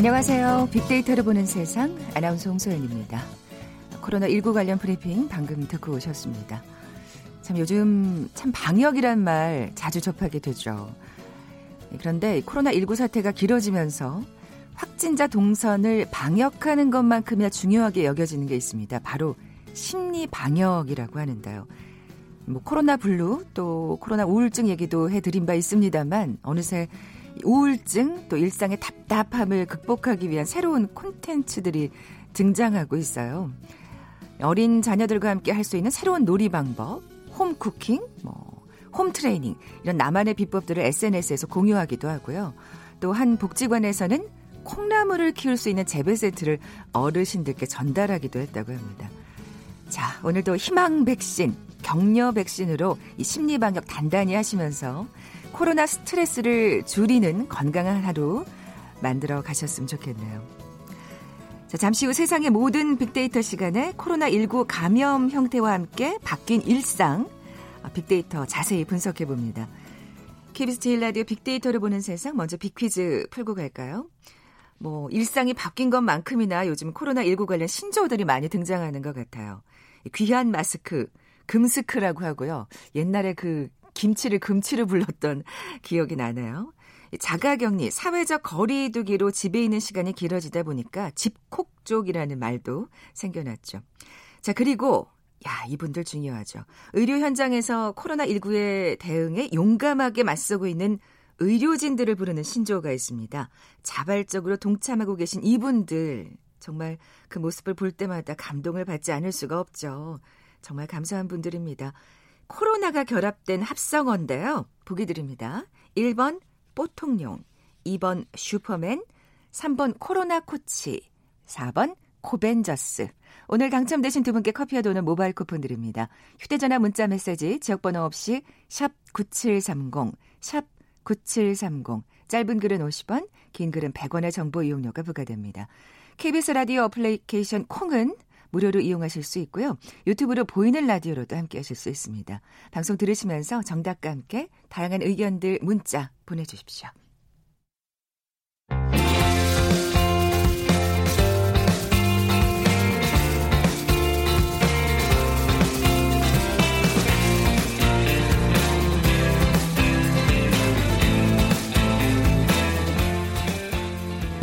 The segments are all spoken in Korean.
안녕하세요. 빅데이터를 보는 세상 아나운서 홍소연입니다. 코로나19 관련 브리핑 방금 듣고 오셨습니다. 참 요즘 참 방역이란 말 자주 접하게 되죠. 그런데 코로나19 사태가 길어지면서 확진자 동선을 방역하는 것만큼이나 중요하게 여겨지는 게 있습니다. 바로 심리 방역이라고 하는데요. 뭐 코로나 블루 또 코로나 우울증 얘기도 해드린 바 있습니다만 어느새 우울증 또 일상의 답답함을 극복하기 위한 새로운 콘텐츠들이 등장하고 있어요. 어린 자녀들과 함께 할 수 있는 새로운 놀이 방법, 홈 쿠킹, 뭐, 홈 트레이닝, 이런 나만의 비법들을 SNS에서 공유하기도 하고요. 또 한 복지관에서는 콩나물을 키울 수 있는 재배 세트를 어르신들께 전달하기도 했다고 합니다. 자, 오늘도 희망 백신, 격려 백신으로 이 심리 방역 단단히 하시면서 코로나 스트레스를 줄이는 건강한 하루 만들어 가셨으면 좋겠네요. 자, 잠시 후 세상의 모든 빅데이터 시간에 코로나19 감염 형태와 함께 바뀐 일상, 아, 빅데이터 자세히 분석해 봅니다. KBS 제일 라디오 빅데이터를 보는 세상 먼저 빅퀴즈 풀고 갈까요? 뭐 일상이 바뀐 것만큼이나 요즘 코로나19 관련 신조어들이 많이 등장하는 것 같아요. 귀한 마스크, 금스크라고 하고요. 옛날에 그 김치를 금치를 불렀던 기억이 나네요. 자가격리, 사회적 거리두기로 집에 있는 시간이 길어지다 보니까 집콕족이라는 말도 생겨났죠. 자, 그리고 야, 이분들 중요하죠. 의료 현장에서 코로나19에 대응에 용감하게 맞서고 있는 의료진들을 부르는 신조어가 있습니다. 자발적으로 동참하고 계신 이분들 정말 그 모습을 볼 때마다 감동을 받지 않을 수가 없죠. 정말 감사한 분들입니다. 코로나가 결합된 합성어인데요. 보기 드립니다. 1번 뽀통령, 2번 슈퍼맨, 3번 코로나 코치, 4번 코벤저스. 오늘 당첨되신 두 분께 커피와 도넛 모바일 쿠폰 드립니다. 휴대전화 문자 메시지 지역번호 없이 샵 9730, 샵 9730. 짧은 글은 50원, 긴 글은 100원의 정보 이용료가 부과됩니다. KBS 라디오 어플리케이션 콩은 무료로 이용하실 수 있고요. 유튜브로 보이는 라디오로도 함께 하실 수 있습니다. 방송 들으시면서 정답과 함께 다양한 의견들 문자 보내주십시오.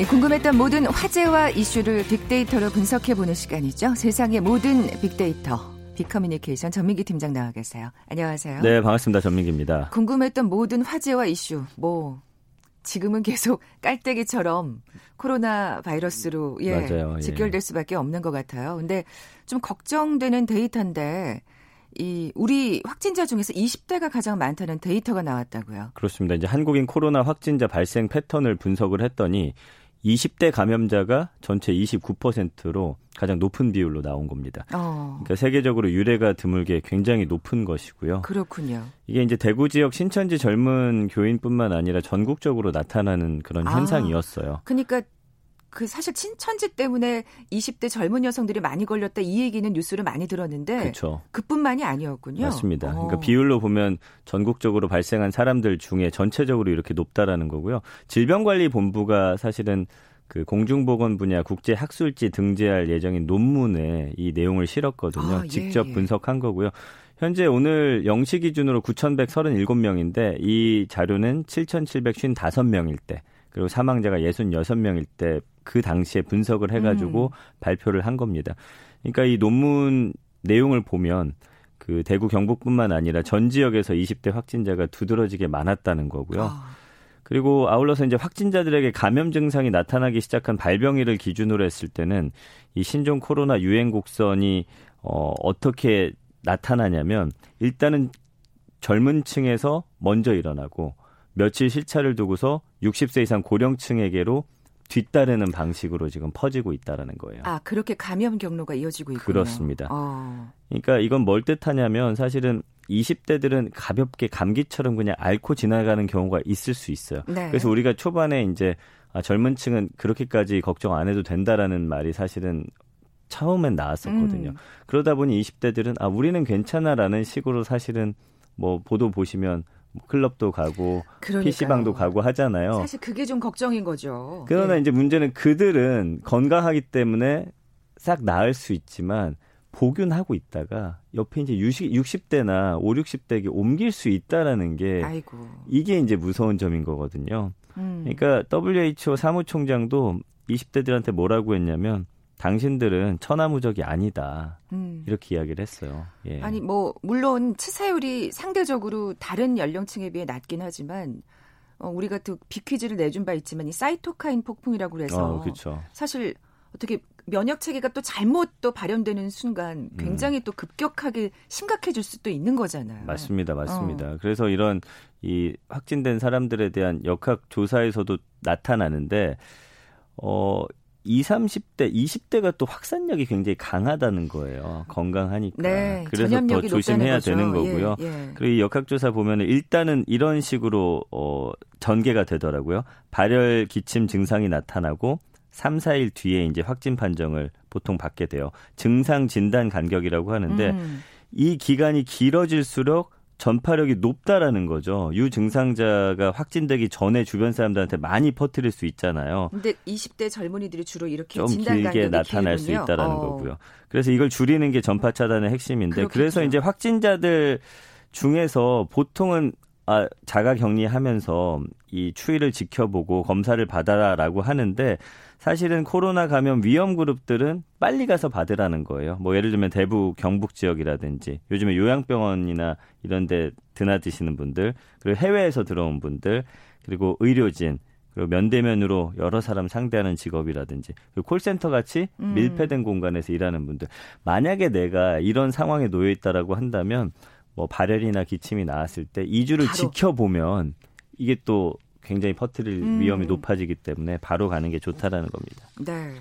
궁금했던 모든 화제와 이슈를 빅데이터로 분석해보는 시간이죠. 세상의 모든 빅데이터. 빅커뮤니케이션 전민기 팀장 나와 계세요. 안녕하세요. 네, 반갑습니다. 전민기입니다. 궁금했던 모든 화제와 이슈, 뭐 지금은 계속 깔때기처럼 코로나 바이러스로 예, 맞아요. 예. 직결될 수밖에 없는 것 같아요. 근데 좀 걱정되는 데이터인데 이 우리 확진자 중에서 20대가 가장 많다는 데이터가 나왔다고요. 그렇습니다. 이제 한국인 코로나 확진자 발생 패턴을 분석을 했더니 20대 감염자가 전체 29%로 가장 높은 비율로 나온 겁니다. 어. 그러니까 세계적으로 유례가 드물게 굉장히 높은 것이고요. 그렇군요. 이게 이제 대구 지역 신천지 젊은 교인뿐만 아니라 전국적으로 나타나는 그런 아. 현상이었어요. 그러니까 그 사실 친천지 때문에 20대 젊은 여성들이 많이 걸렸다 이 얘기는 뉴스를 많이 들었는데 그쵸. 그뿐만이 아니었군요. 맞습니다. 어. 그러니까 비율로 보면 전국적으로 발생한 사람들 중에 전체적으로 이렇게 높다라는 거고요. 질병관리본부가 사실은 그 공중보건 분야 국제 학술지 등재할 예정인 논문에 이 내용을 실었거든요. 아, 예, 직접 예. 분석한 거고요. 현재 오늘 0시 기준으로 9,137명인데 이 자료는 7,755명일 때 그리고 사망자가 66명일 때 그 당시에 분석을 해가지고 음. 발표를 한 겁니다. 그러니까 이 논문 내용을 보면 그 대구 경북뿐만 아니라 전 지역에서 20대 확진자가 두드러지게 많았다는 거고요. 아. 그리고 아울러서 이제 확진자들에게 감염 증상이 나타나기 시작한 발병일을 기준으로 했을 때는 이 신종 코로나 유행 곡선이 어 어떻게 나타나냐면 일단은 젊은 층에서 먼저 일어나고 며칠 실차를 두고서 60세 이상 고령층에게로 뒤따르는 방식으로 지금 퍼지고 있다라는 거예요. 아 그렇게 감염 경로가 이어지고 있군요. 그렇습니다. 어. 그러니까 이건 뭘 뜻하냐면 사실은 20대들은 가볍게 감기처럼 그냥 앓고 지나가는 경우가 있을 수 있어요. 네. 그래서 우리가 초반에 이제 아, 젊은 층은 그렇게까지 걱정 안 해도 된다라는 말이 사실은 처음엔 나왔었거든요. 음. 그러다 보니 20대들은 아 우리는 괜찮아라는 식으로 사실은 뭐 보도 보시면 뭐 클럽도 가고 그러니까요. PC방도 가고 하잖아요. 사실 그게 좀 걱정인 거죠. 그러나 예. 이제 문제는 그들은 건강하기 때문에 싹 나을 수 있지만 복균하고 있다가 옆에 이제 60, 60 대나 5, 60대에게 옮길 수 있다라는 게 아이고. 이게 이제 무서운 점인 거거든요. 음. 그러니까 WHO 사무총장도 20대들한테 뭐라고 했냐면 당신들은 천하무적이 아니다. 음. 이렇게 이야기를 했어요. 예. 아니 뭐 물론 치사율이 상대적으로 다른 연령층에 비해 낮긴 하지만 어, 우리가 또 비퀴즈를 내준 바 있지만 이 사이토카인 폭풍이라고 해서 어, 그렇죠. 사실 어떻게 면역 체계가 또 잘못 또 발현되는 순간 굉장히 음. 또 급격하게 심각해질 수도 있는 거잖아요. 맞습니다, 맞습니다. 어. 그래서 이런 이 확진된 사람들에 대한 역학 조사에서도 나타나는데 어 20, 30대, 20대가 또 확산력이 굉장히 강하다는 거예요. 건강하니까. 네, 그래서 더 조심해야 되는 거고요. 예, 예. 그리고 이 역학조사 보면 일단은 이런 식으로 어, 전개가 되더라고요. 발열, 기침 증상이 나타나고 3, 4일 뒤에 이제 확진 판정을 보통 받게 돼요. 증상 진단 간격이라고 하는데 음. 이 기간이 길어질수록 전파력이 높다라는 거죠. 유증상자가 확진되기 전에 주변 사람들한테 많이 퍼뜨릴 수 있잖아요. 근데 20대 젊은이들이 주로 이렇게 좀 길게 나타날 길군요. 수 있다라는 어. 거고요. 그래서 이걸 줄이는 게 전파 차단의 핵심인데 그렇겠죠. 그래서 이제 확진자들 중에서 보통은 아, 자가 격리하면서 이 추이를 지켜보고 검사를 받아라라고 하는데 사실은 코로나 감염 위험 그룹들은 빨리 가서 받으라는 거예요. 뭐 예를 들면 대부 경북 지역이라든지 요즘에 요양병원이나 이런 데 드나드시는 분들, 그리고 해외에서 들어온 분들, 그리고 의료진, 그리고 면대면으로 여러 사람 상대하는 직업이라든지 콜센터 같이 음. 밀폐된 공간에서 일하는 분들 만약에 내가 이런 상황에 놓여 있다라고 한다면 뭐 발열이나 기침이 나왔을 때 2주를 바로. 지켜보면 이게 또 굉장히 퍼뜨릴 음. 위험이 높아지기 때문에 바로 가는 게 좋다라는 겁니다. 네.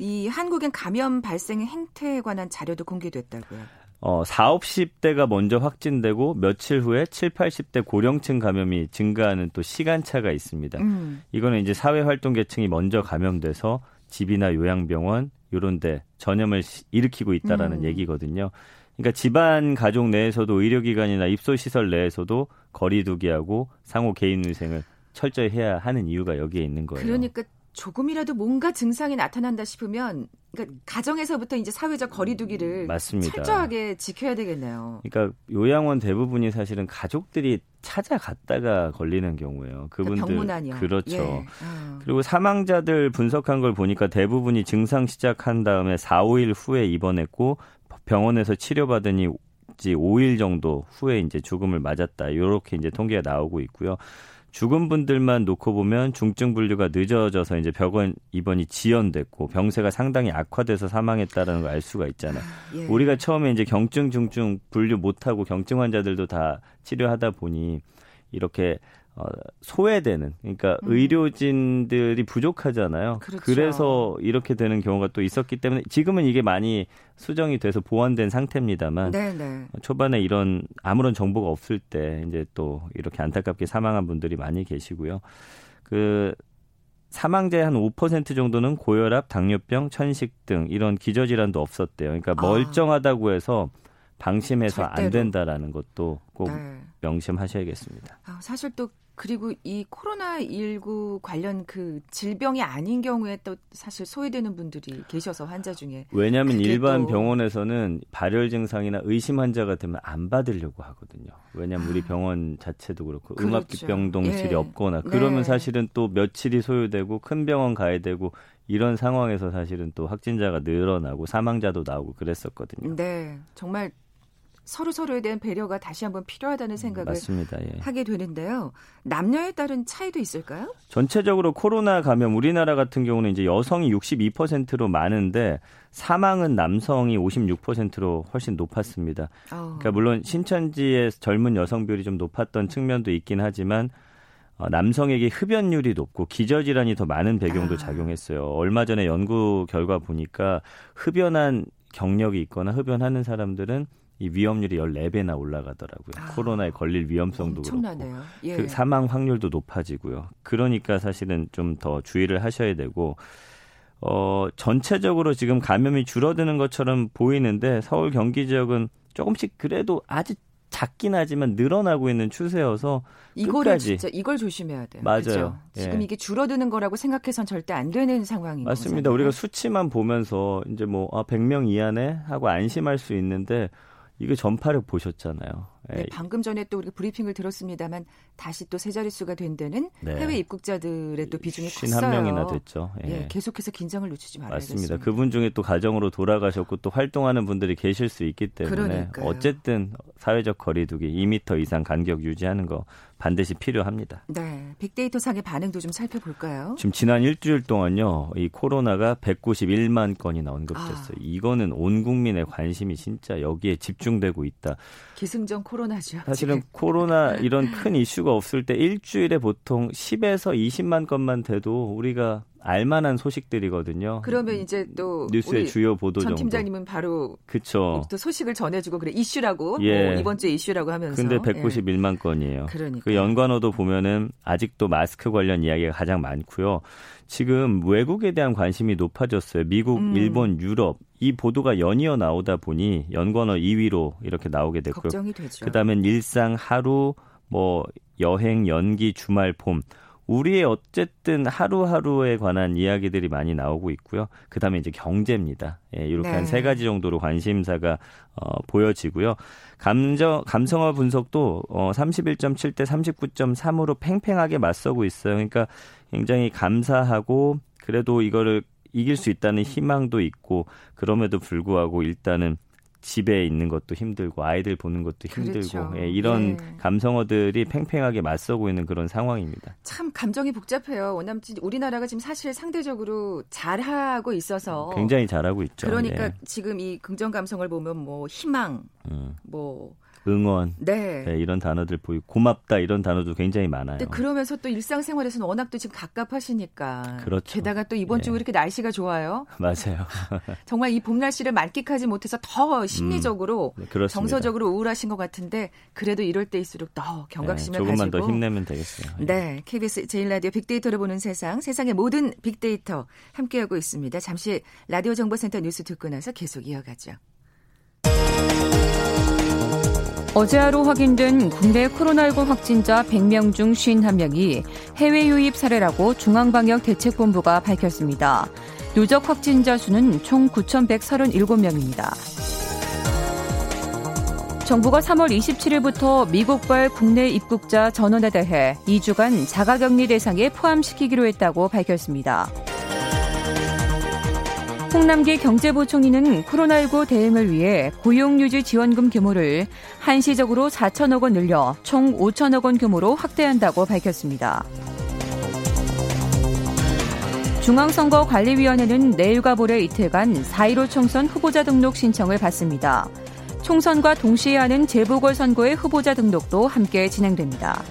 이 한국엔 감염 발생 행태에 관한 자료도 공개됐다고요. 어, 4, 50대가 먼저 확진되고 며칠 후에 7, 80대 고령층 감염이 증가하는 또 시간차가 있습니다. 음. 이거는 이제 사회활동 계층이 먼저 감염돼서 집이나 요양병원 이런 데 전염을 일으키고 있다라는 음. 얘기거든요. 그러니까 집안 가족 내에서도 의료기관이나 입소시설 내에서도 거리두기하고 상호 개인위생을 철저히 해야 하는 이유가 여기에 있는 거예요. 그러니까 조금이라도 뭔가 증상이 나타난다 싶으면 그러니까 가정에서부터 이제 사회적 거리두기를 맞습니다. 철저하게 지켜야 되겠네요. 그러니까 요양원 대부분이 사실은 가족들이 찾아갔다가 걸리는 경우예요. 그분들 병문안이요. 그렇죠. 예. 어. 그리고 사망자들 분석한 걸 보니까 대부분이 증상 시작한 다음에 4, 5일 후에 입원했고 병원에서 치료받으니 5일 정도 후에 이제 죽음을 맞았다. 이렇게 이제 통계가 나오고 있고요. 죽은 분들만 놓고 보면 중증 분류가 늦어져서 이제 병원 입원이 지연됐고 병세가 상당히 악화돼서 사망했다라는 걸 알 수가 있잖아요. 아, 예. 우리가 처음에 이제 경증 중증 분류 못하고 경증 환자들도 다 치료하다 보니 이렇게 어, 소외되는 그러니까 음. 의료진들이 부족하잖아요. 그렇죠. 그래서 이렇게 되는 경우가 또 있었기 때문에 지금은 이게 많이 수정이 돼서 보완된 상태입니다만 네네. 네. 초반에 이런 아무런 정보가 없을 때 이제 또 이렇게 안타깝게 사망한 분들이 많이 계시고요. 그 사망자의 한 5% 정도는 고혈압, 당뇨병, 천식 등 이런 기저 질환도 없었대요. 그러니까 아. 멀쩡하다고 해서 방심해서 절대로. 안 된다라는 것도 꼭 네. 명심하셔야겠습니다. 아, 사실 또 그리고 이 코로나19 관련 그 질병이 아닌 경우에 또 사실 소외되는 분들이 계셔서 환자 중에. 왜냐하면 일반 병원에서는 발열 증상이나 의심 환자가 되면 안 받으려고 하거든요. 왜냐하면 우리 아. 병원 자체도 그렇고 그렇죠. 음압기병동실이 예. 없거나 그러면 네. 사실은 또 며칠이 소요되고 큰 병원 가야 되고 이런 상황에서 사실은 또 확진자가 늘어나고 사망자도 나오고 그랬었거든요. 네. 정말 서로 서로에 대한 배려가 다시 한번 필요하다는 생각을 맞습니다. 예. 하게 되는데요. 남녀에 따른 차이도 있을까요? 전체적으로 코로나 감염 우리나라 같은 경우는 이제 여성이 62%로 많은데 사망은 남성이 56%로 훨씬 높았습니다. 어. 그러니까 물론 신천지의 젊은 여성 비율이 좀 높았던 측면도 있긴 하지만 어, 남성에게 흡연율이 높고 기저질환이 더 많은 배경도 아. 작용했어요. 얼마 전에 연구 결과 보니까 흡연한 경력이 있거나 흡연하는 사람들은 이 위험률이 14배나 올라가더라고요. 아, 코로나에 걸릴 위험성도 엄청나네요. 그렇고 예. 그 사망 확률도 높아지고요. 그러니까 사실은 좀 더 주의를 하셔야 되고 어 전체적으로 지금 감염이 줄어드는 것처럼 보이는데 서울 경기 지역은 조금씩 그래도 아주 작긴 하지만 늘어나고 있는 추세여서 이거를. 진짜 이걸 조심해야 돼요. 맞아요. 그죠? 지금 예. 이게 줄어드는 거라고 생각해선 절대 안 되는 상황인 맞습니다. 거잖아요. 우리가 수치만 보면서 이제 뭐 아, 100명 이하네 하고 안심할 수 있는데 이게 전파력 보셨잖아요. 예. 네, 방금 전에 또 우리가 브리핑을 들었습니다만 다시 또 세 자릿수가 된 데는 네. 해외 입국자들의 또 비중이 컸어요. 51명이나 됐죠. 예. 예, 계속해서 긴장을 늦추지 말아야겠습니다. 맞습니다. 그분 중에 또 가정으로 돌아가셨고 또 활동하는 분들이 계실 수 있기 때문에 그러니까요. 어쨌든 사회적 거리두기 2m 이상 간격 유지하는 거 반드시 필요합니다. 네, 빅데이터 상의 반응도 좀 살펴볼까요? 지금 지난 일주일 동안요, 이 코로나가 191만 건이나 언급됐어요. 아. 이거는 온 국민의 관심이 진짜 여기에 집중되고 있다. 기승전 코 로나죠. 사실은 지금. 코로나 이런 큰 이슈가 없을 때 일주일에 보통 10에서 20만 건만 돼도 우리가 알만한 소식들이거든요. 그러면 이제 또 뉴스의 주요 보도 전 정도. 팀장님은 바로 그쵸. 또 소식을 전해주고 그래 이슈라고 예. 뭐 이번 주에 이슈라고 하면서 근데 예. 191만 건이에요. 그러니까 그 연관어도 보면은 아직도 마스크 관련 이야기가 가장 많고요. 지금 외국에 대한 관심이 높아졌어요. 미국, 음. 일본, 유럽 이 보도가 연이어 나오다 보니 연관어 2위로 이렇게 나오게 됐고요. 걱정이 되죠. 그다음엔 일상 하루 뭐 여행 연기 주말 봄 우리의 어쨌든 하루하루에 관한 이야기들이 많이 나오고 있고요. 그 다음에 이제 경제입니다. 예, 이렇게 네. 한세 가지 정도로 관심사가 어, 보여지고요. 감정 감성어 분석도 어, 31.7 대 39.3으로 팽팽하게 맞서고 있어요. 그러니까 굉장히 감사하고 그래도 이거를 이길 수 있다는 희망도 있고 그럼에도 불구하고 일단은 집에 있는 것도 힘들고 아이들 보는 것도 힘들고 그렇죠. 예, 이런 네. 감성어들이 팽팽하게 맞서고 있는 그런 상황입니다. 참 감정이 복잡해요. 진- 우리나라가 지금 사실 상대적으로 잘하고 있어서 굉장히 잘하고 있죠. 그러니까 예. 지금 이 긍정 감성을 보면 뭐 희망, 음, 뭐 응원 네. 네, 이런 단어들 보이고 고맙다 이런 단어도 굉장히 많아요. 근데 그러면서 또 일상생활에서는 워낙 또 지금 갑갑하시니까. 그렇죠. 게다가 또 이번 예. 주 이렇게 날씨가 좋아요. 맞아요. 정말 이 봄 날씨를 만끽하지 못해서 더 심리적으로 네, 그렇습니다. 정서적으로 우울하신 것 같은데 그래도 이럴 때일수록 더 네, 경각심을 조금만 가지고 더 힘내면 되겠어요. 예. 네, KBS 제일 라디오 빅데이터를 보는 세상, 세상의 모든 빅데이터 함께하고 있습니다. 잠시 라디오 정보센터 뉴스 듣고 나서 계속 이어가죠. 어제 하루 확인된 국내 코로나19 확진자 100명 중 51명이 해외 유입 사례라고 중앙방역대책본부가 밝혔습니다. 누적 확진자 수는 총 9,137명입니다. 정부가 3월 27일부터 미국발 국내 입국자 전원에 대해 2주간 자가격리 대상에 포함시키기로 했다고 밝혔습니다. 홍남기 경제부총리는 코로나19 대응을 위해 고용유지 지원금 규모를 한시적으로 4천억 원 늘려 총 5천억 원 규모로 확대한다고 밝혔습니다. 중앙선거관리위원회는 내일과 모레 이틀간 4.15 총선 후보자 등록 신청을 받습니다. 총선과 동시에 하는 재보궐선거의 후보자 등록도 함께 진행됩니다.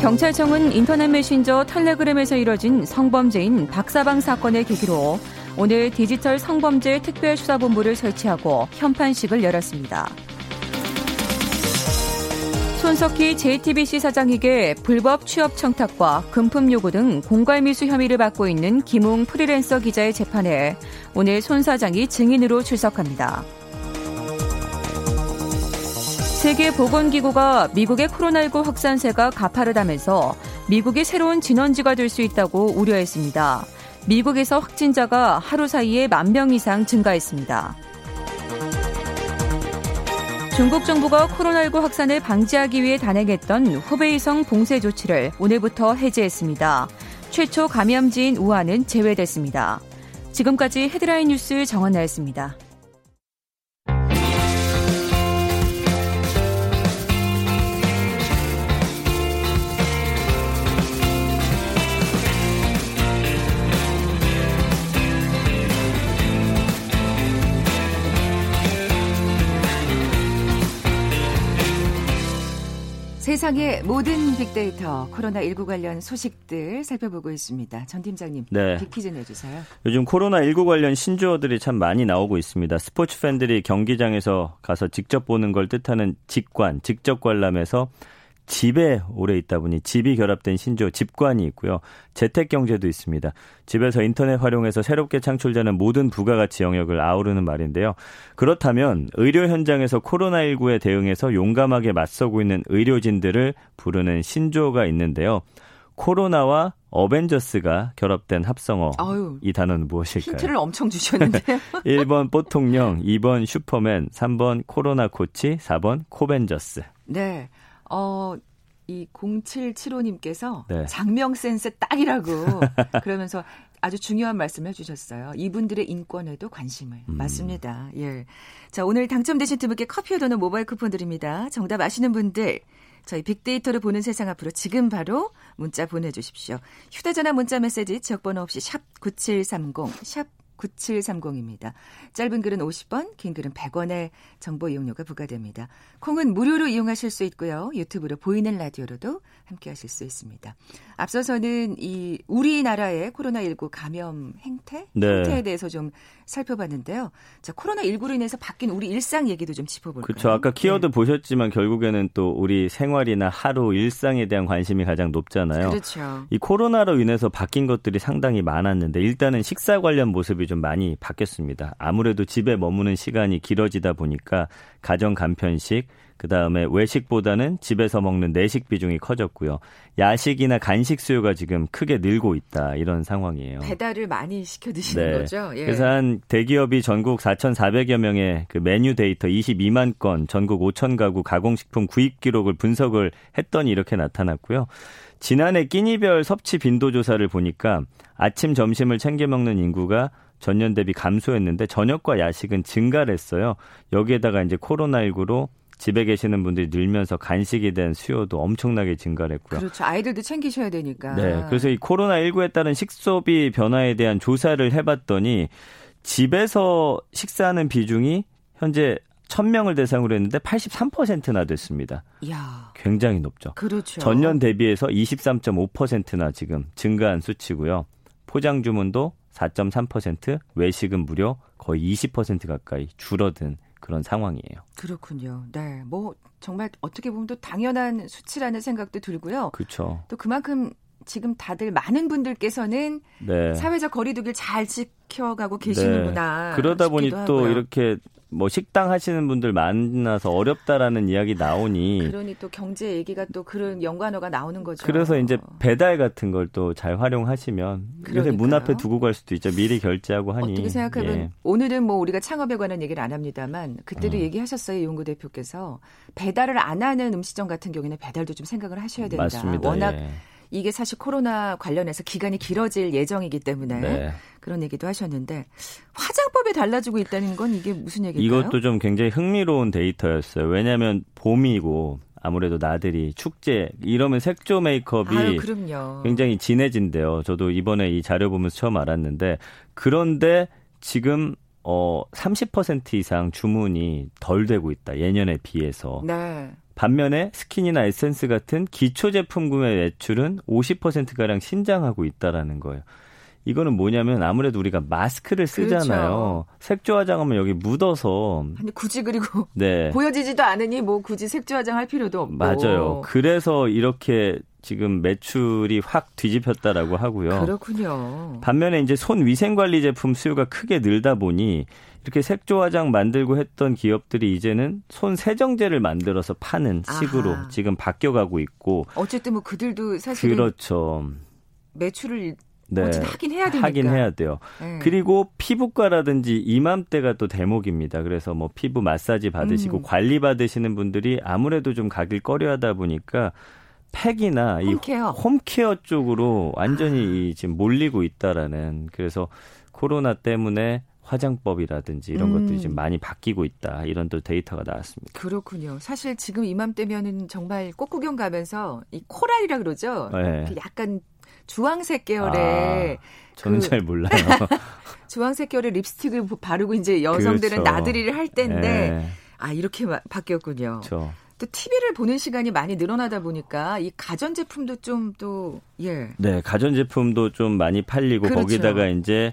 경찰청은 인터넷 메신저 텔레그램에서 이뤄진 성범죄인 박사방 사건을 계기로 오늘 디지털 성범죄 특별수사본부를 설치하고 현판식을 열었습니다. 손석희 JTBC 사장에게 불법 취업 청탁과 금품 요구 등 공갈미수 혐의를 받고 있는 김웅 프리랜서 기자의 재판에 오늘 손 사장이 증인으로 출석합니다. 세계보건기구가 미국의 코로나19 확산세가 가파르다면서 미국이 새로운 진원지가 될 수 있다고 우려했습니다. 미국에서 확진자가 하루 사이에 만 명 이상 증가했습니다. 중국 정부가 코로나19 확산을 방지하기 위해 단행했던 후베이성 봉쇄 조치를 오늘부터 해제했습니다. 최초 감염지인 우한은 제외됐습니다. 지금까지 헤드라인 뉴스 정원나였습니다. 세상의 모든 빅데이터 코로나19 관련 소식들 살펴보고 있습니다. 전 팀장님, 네. 빅퀴즈 내주세요. 요즘 코로나19 관련 신조어들이 참 많이 나오고 있습니다. 스포츠 팬들이 경기장에서 가서 직접 보는 걸 뜻하는 직관, 직접 관람에서 집에 오래 있다 보니 집이 결합된 신조 집관이 있고요. 재택 경제도 있습니다. 집에서 인터넷 활용해서 새롭게 창출되는 모든 부가가치 영역을 아우르는 말인데요. 그렇다면 의료 현장에서 코로나19에 대응해서 용감하게 맞서고 있는 의료진들을 부르는 신조가 있는데요. 코로나와 어벤져스가 결합된 합성어. 아유, 이 단어는 무엇일까요? 힌트를 엄청 주셨는데요. 1번 뽀통령, 2번 슈퍼맨, 3번 코로나 코치, 4번 코벤져스. 네. 어, 이 0775님께서 네. 장명 센스 딱이라고 그러면서 아주 중요한 말씀을 해주셨어요. 이분들의 인권에도 관심을. 음. 맞습니다. 예. 자, 오늘 당첨되신 두 분께 커피와 도넛 모바일 쿠폰 드립니다. 정답 아시는 분들 저희 빅데이터를 보는 세상 앞으로 지금 바로 문자 보내주십시오. 휴대전화 문자 메시지 지역번호 없이 샵 9730, 샵 9730입니다. 짧은 글은 50원, 긴 글은 100원의 정보 이용료가 부과됩니다. 콩은 무료로 이용하실 수 있고요. 유튜브로 보이는 라디오로도 함께 하실 수 있습니다. 앞서서는 이 우리나라의 코로나19 감염 행태, 네. 행태에 대해서 좀 살펴봤는데요. 자, 코로나19로 인해서 바뀐 우리 일상 얘기도 좀 짚어볼까요? 그렇죠. 아까 키워드 네. 보셨지만 결국에는 또 우리 생활이나 하루 일상에 대한 관심이 가장 높잖아요. 그렇죠. 이 코로나로 인해서 바뀐 것들이 상당히 많았는데 일단은 식사 관련 모습이 좀 많이 바뀌었습니다. 아무래도 집에 머무는 시간이 길어지다 보니까 가정 간편식 그 다음에 외식보다는 집에서 먹는 내식 비중이 커졌고요. 야식이나 간식 수요가 지금 크게 늘고 있다 이런 상황이에요. 배달을 많이 시켜 드시는 네. 거죠? 예. 그래서 한 대기업이 전국 4,400여 명의 그 메뉴 데이터 22만 건, 전국 5천 가구 가공식품 구입 기록을 분석을 했더니 이렇게 나타났고요. 지난해 끼니별 섭취 빈도 조사를 보니까 아침 점심을 챙겨 먹는 인구가 전년 대비 감소했는데 저녁과 야식은 증가를 했어요. 여기에다가 이제 코로나19로 집에 계시는 분들이 늘면서 간식에 대한 수요도 엄청나게 증가를 했고요. 그렇죠. 아이들도 챙기셔야 되니까. 네. 그래서 이 코로나19에 따른 식소비 변화에 대한 조사를 해봤더니 집에서 식사하는 비중이 현재 1000명을 대상으로 했는데 83%나 됐습니다. 이야. 굉장히 높죠. 그렇죠. 전년 대비해서 23.5%나 지금 증가한 수치고요. 포장 주문도 4.3%, 외식은 무려 거의 20% 가까이 줄어든 그런 상황이에요. 그렇군요. 네. 뭐 정말 어떻게 보면 또 당연한 수치라는 생각도 들고요. 그렇죠. 또 그만큼 지금 다들 많은 분들께서는 네. 사회적 거리두기를 잘 지켜가고 계시는구나. 네. 그러다 보니 또 하고요. 이렇게 뭐 식당 하시는 분들 만나서 어렵다라는 이야기 나오니 그러니 또 경제 얘기가 또 그런 연관어가 나오는 거죠. 그래서 이제 배달 같은 걸 또 잘 활용하시면 그러니까요. 요새 문 앞에 두고 갈 수도 있죠. 미리 결제하고 하니 어떻게 생각하면 예. 오늘은 뭐 우리가 창업에 관한 얘기를 안 합니다만 그때도 음. 얘기하셨어요 이용구 대표께서 배달을 안 하는 음식점 같은 경우에는 배달도 좀 생각을 하셔야 된다. 맞습니다. 워낙 예. 이게 사실 코로나 관련해서 기간이 길어질 예정이기 때문에 네. 그런 얘기도 하셨는데 화장법에 달라지고 있다는 건 이게 무슨 얘기일까요? 이것도 좀 굉장히 흥미로운 데이터였어요. 왜냐하면 봄이고 아무래도 나들이 축제 이러면 색조 메이크업이 아유, 굉장히 진해진대요. 저도 이번에 이 자료 보면서 처음 알았는데 그런데 지금 어 30% 이상 주문이 덜 되고 있다. 예년에 비해서. 네. 반면에 스킨이나 에센스 같은 기초 제품 구매 매출은 50%가량 신장하고 있다라는 거예요. 이거는 뭐냐면 아무래도 우리가 마스크를 쓰잖아요. 그렇죠. 색조 화장하면 여기 묻어서 아니 굳이 그리고 네. 보여지지도 않으니 뭐 굳이 색조 화장할 필요도 없고 맞아요. 그래서 이렇게 지금 매출이 확 뒤집혔다라고 하고요. 그렇군요. 반면에 이제 손 위생 관리 제품 수요가 크게 늘다 보니 이렇게 색조 화장 만들고 했던 기업들이 이제는 손 세정제를 만들어서 파는 식으로 아하. 지금 바뀌어가고 있고 어쨌든 뭐 그들도 사실 그렇죠. 매출을 네. 하긴 해야 되니까. 하긴 해야 돼요. 네. 그리고 피부과라든지 이맘때가 또 대목입니다. 그래서 뭐 피부 마사지 받으시고 음. 관리 받으시는 분들이 아무래도 좀 가길 꺼려하다 보니까 팩이나 홈케어. 이 홈케어 쪽으로 완전히 아. 지금 몰리고 있다라는 그래서 코로나 때문에 화장법이라든지 이런 음. 것들이 지금 많이 바뀌고 있다. 이런 또 데이터가 나왔습니다. 그렇군요. 사실 지금 이맘때면은 정말 꽃구경 가면서 이 코랄이라 그러죠. 네. 그 약간 주황색 계열의 아, 저는 그, 잘 몰라요. 주황색 계열의 립스틱을 바르고 이제 여성들은 그렇죠. 나들이를 할 때인데 네. 아 이렇게 바뀌었군요. 그렇죠. 또 TV를 보는 시간이 많이 늘어나다 보니까 이 가전 제품도 좀 또 예. 네, 가전 제품도 좀 많이 팔리고 그렇죠. 거기다가 이제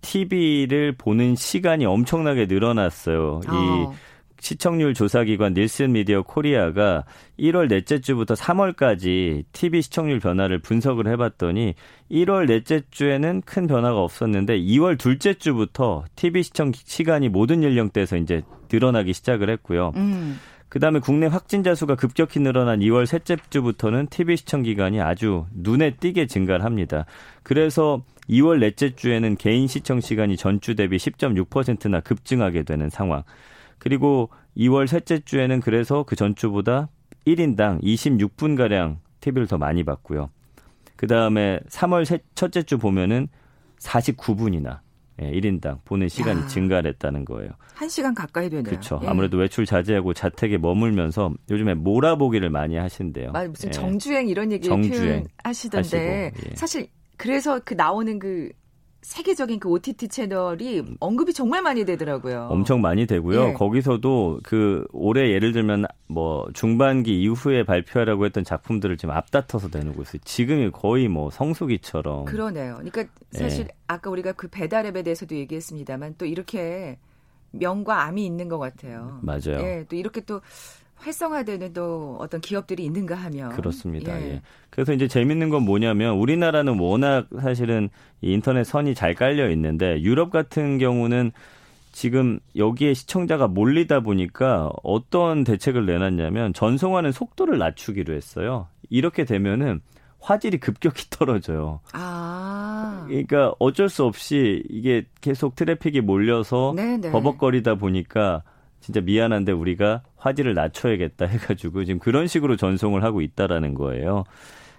TV를 보는 시간이 엄청나게 늘어났어요. 어. 이 시청률 조사기관 닐슨 미디어 코리아가 1월 넷째 주부터 3월까지 TV 시청률 변화를 분석을 해봤더니 1월 넷째 주에는 큰 변화가 없었는데 2월 둘째 주부터 TV 시청 시간이 모든 연령대에서 이제 늘어나기 시작을 했고요. 음. 그다음에 국내 확진자 수가 급격히 늘어난 2월 셋째 주부터는 TV 시청 기간이 아주 눈에 띄게 증가를 합니다. 그래서 2월 넷째 주에는 개인 시청 시간이 전주 대비 10.6%나 급증하게 되는 상황. 그리고 2월 셋째 주에는 그래서 그 전주보다 1인당 26분가량 TV를 더 많이 봤고요. 그 다음에 3월 셋, 첫째 주 보면은 49분이나 예, 1인당 보는 시간이 야. 증가를 했다는 거예요. 1시간 가까이 되네요. 그렇죠. 예. 아무래도 외출 자제하고 자택에 머물면서 요즘에 몰아보기를 많이 하신대요. 아, 무슨 예. 정주행 이런 얘기 정주행 하시던데 예. 사실 그래서 그 나오는 그 세계적인 그 OTT 채널이 언급이 정말 많이 되더라고요. 엄청 많이 되고요. 예. 거기서도 그 올해 예를 들면 뭐 중반기 이후에 발표하라고 했던 작품들을 지금 앞다퉈서 내놓고 있어요. 지금이 거의 뭐 성수기처럼. 그러네요. 그러니까 사실 예. 아까 우리가 그 배달 앱에 대해서도 얘기했습니다만 또 이렇게 명과 암이 있는 것 같아요. 맞아요. 예, 또 이렇게 또 활성화되는 또 어떤 기업들이 있는가 하면 그렇습니다. 예. 예. 그래서 이제 재밌는 건 뭐냐면 우리나라는 워낙 사실은 인터넷 선이 잘 깔려 있는데 유럽 같은 경우는 지금 여기에 시청자가 몰리다 보니까 어떤 대책을 내놨냐면 전송하는 속도를 낮추기로 했어요. 이렇게 되면은 화질이 급격히 떨어져요. 아. 그러니까 어쩔 수 없이 이게 계속 트래픽이 몰려서 네네. 버벅거리다 보니까 진짜 미안한데 우리가 화질을 낮춰야겠다 해가지고 지금 그런 식으로 전송을 하고 있다라는 거예요.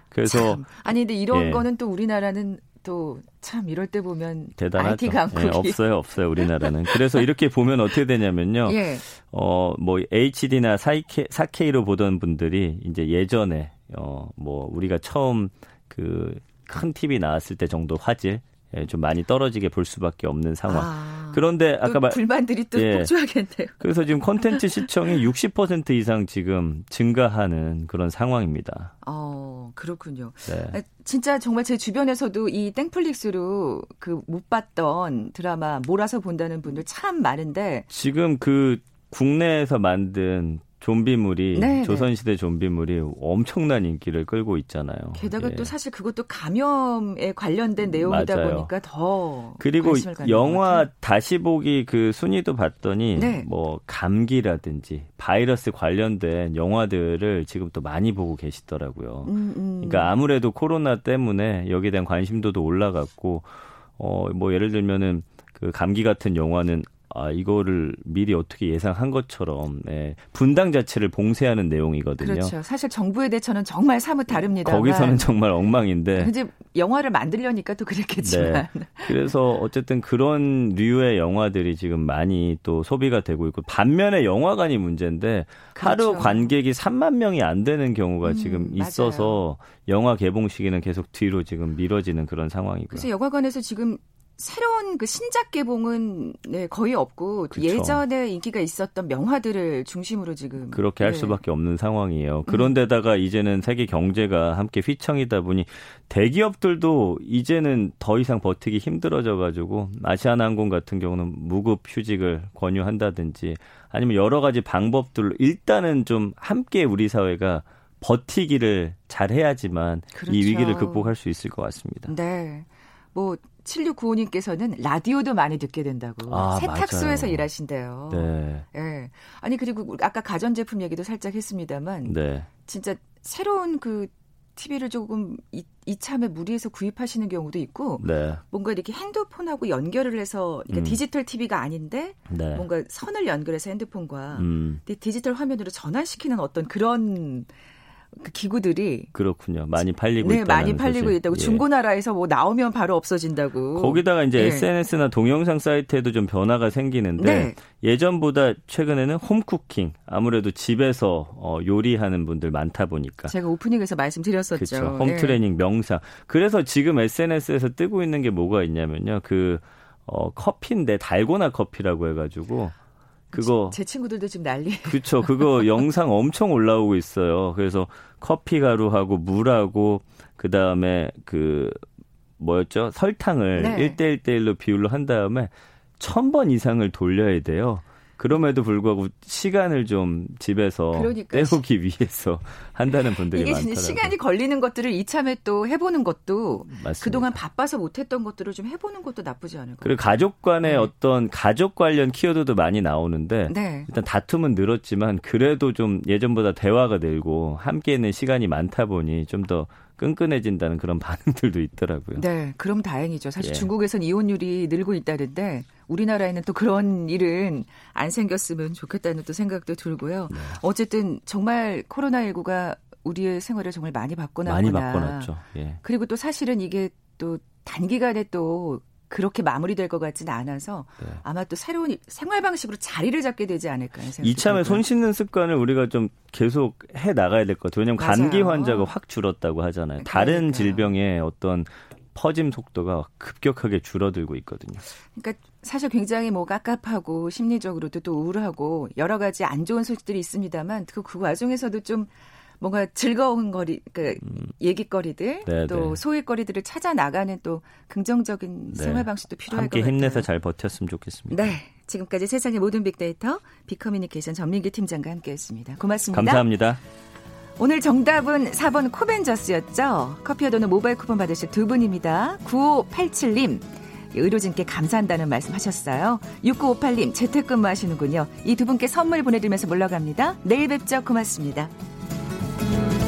그래서 참. 아니 근데 이런 예. 거는 또 우리나라는 또 참 이럴 때 보면 대단하죠. IT 강국이 예, 없어요, 없어요 우리나라는. 그래서 이렇게 보면 어떻게 되냐면요. 예. 어뭐 HD나 4K, 4K로 보던 분들이 이제 예전에 어뭐 우리가 처음 그 큰 TV 나왔을 때 정도 화질 예, 좀 많이 떨어지게 볼 수밖에 없는 상황. 아. 그런데 아까 말 불만들이 또 예. 폭주하겠네요. 그래서 지금 콘텐츠 시청이 60% 이상 지금 증가하는 그런 상황입니다. 어, 그렇군요. 네. 아, 진짜 정말 제 주변에서도 이 땡플릭스로 그 못 봤던 드라마 몰아서 본다는 분들 참 많은데 지금 그 국내에서 만든 좀비물이 네, 네, 조선시대 좀비물이 엄청난 인기를 끌고 있잖아요. 게다가 예. 또 사실 그것도 감염에 관련된 내용이다 맞아요. 보니까 더 그리고 영화 다시 보기 그 순위도 봤더니 네. 뭐 감기라든지 바이러스 관련된 영화들을 지금 또 많이 보고 계시더라고요. 음, 음. 그러니까 아무래도 코로나 때문에 여기에 대한 관심도도 올라갔고 어 뭐 예를 들면은 그 감기 같은 영화는 아, 이거를 미리 어떻게 예상한 것처럼 예, 분당 자체를 봉쇄하는 내용이거든요. 그렇죠. 사실 정부의 대처는 정말 사뭇 다릅니다. 거기서는 정말 엉망인데. 이제 영화를 만들려니까 또 그랬겠지만. 네. 그래서 어쨌든 그런 류의 영화들이 지금 많이 또 소비가 되고 있고 반면에 영화관이 문제인데 그렇죠. 하루 관객이 3만 명이 안 되는 경우가 음, 지금 있어서 맞아요. 영화 개봉 시기는 계속 뒤로 지금 미뤄지는 그런 상황이고요. 그래서 영화관에서 지금 새로운 그 신작 개봉은 네, 거의 없고 그쵸. 예전에 인기가 있었던 명화들을 중심으로 지금 그렇게 할 네. 수밖에 없는 상황이에요. 음. 그런데다가 음. 이제는 세계 경제가 함께 휘청이다 보니 대기업들도 이제는 더 이상 버티기 힘들어져 가지고 아시아나항공 같은 경우는 무급 휴직을 권유한다든지 아니면 여러 가지 방법들로 일단은 좀 함께 우리 사회가 버티기를 잘 해야지만 그렇죠. 이 위기를 극복할 수 있을 것 같습니다. 네. 뭐 7695님께서는 라디오도 많이 듣게 된다고 아, 세탁소에서 맞아요. 일하신대요. 네. 예. 아니 그리고 아까 가전제품 얘기도 살짝 했습니다만 네. 진짜 새로운 그 TV를 조금 이, 이참에 무리해서 구입하시는 경우도 있고 네. 뭔가 이렇게 핸드폰하고 연결을 해서 그러니까 음. 디지털 TV가 아닌데 네. 뭔가 선을 연결해서 핸드폰과 음. 디지털 화면으로 전환시키는 어떤 그런 그 기구들이 그렇군요. 많이 팔리고 네, 많이 팔리고 소식. 있다고 예. 중고나라에서 뭐 나오면 바로 없어진다고. 거기다가 이제 예. SNS나 동영상 사이트에도 좀 변화가 생기는데 네. 예전보다 최근에는 홈쿠킹 아무래도 집에서 어, 요리하는 분들 많다 보니까 제가 오프닝에서 말씀드렸었죠. 그렇죠. 홈트레이닝 예. 명상. 그래서 지금 SNS에서 뜨고 있는 게 뭐가 있냐면요. 그 어, 커피인데 달고나 커피라고 해가지고 그거 제 친구들도 지금 난리. 그렇죠. 그거 영상 엄청 올라오고 있어요. 그래서 커피 가루하고 물하고 그 다음에 그 뭐였죠? 설탕을 네. 1대1대1로 비율로 한 다음에 천번 이상을 돌려야 돼요. 그럼에도 불구하고 시간을 좀 집에서 그러니까. 때우기 위해서 한다는 분들이 이게 많더라고요. 시간이 걸리는 것들을 이참에 또 해보는 것도 맞습니다. 그동안 바빠서 못했던 것들을 좀 해보는 것도 나쁘지 않을 것 같아요. 그리고 가족 간의 네. 어떤 가족 관련 키워드도 많이 나오는데 네. 일단 다툼은 늘었지만 그래도 좀 예전보다 대화가 늘고 함께 있는 시간이 많다 보니 좀더 끈끈해진다는 그런 반응들도 있더라고요. 네, 그럼 다행이죠. 사실 예. 중국에선 이혼율이 늘고 있다는데 우리나라에는 또 그런 일은 안 생겼으면 좋겠다는 또 생각도 들고요. 네. 어쨌든 정말 코로나19가 우리의 생활을 정말 많이 바꿔놨구나. 많이 바꿔놨죠. 예. 그리고 또 사실은 이게 또 단기간에 또 그렇게 마무리될 것 같지는 않아서 네. 아마 또 새로운 생활 방식으로 자리를 잡게 되지 않을까 생각합니다. 이참에 손 씻는 습관을 우리가 좀 계속 해 나가야 될 것 같아요. 왜냐하면 맞아요. 감기 환자가 확 줄었다고 하잖아요. 다른 그러니까요. 질병의 어떤 퍼짐 속도가 급격하게 줄어들고 있거든요. 그러니까 사실 굉장히 뭐 깝깝하고 심리적으로도 또 우울하고 여러 가지 안 좋은 소식들이 있습니다만 그, 그 와중에서도 좀 뭔가 즐거운 거리, 그 음. 얘기거리들 네, 또 네. 소일거리들을 찾아 나가는 또 긍정적인 네. 생활 방식도 필요할 것 같아요. 함께 힘내서 잘 버텼으면 좋겠습니다. 네, 지금까지 세상의 모든 빅데이터 비커뮤니케이션 전민기 팀장과 함께했습니다. 고맙습니다. 감사합니다. 오늘 정답은 4번 코벤저스였죠. 커피와 도는 모바일 쿠폰 받으실 두 분입니다. 9587님. 의료진께 감사한다는 말씀 하셨어요. 6958님 재택근무 하시는군요. 이 두 분께 선물 보내드리면서 물러갑니다. 내일 뵙죠. 고맙습니다. Bye.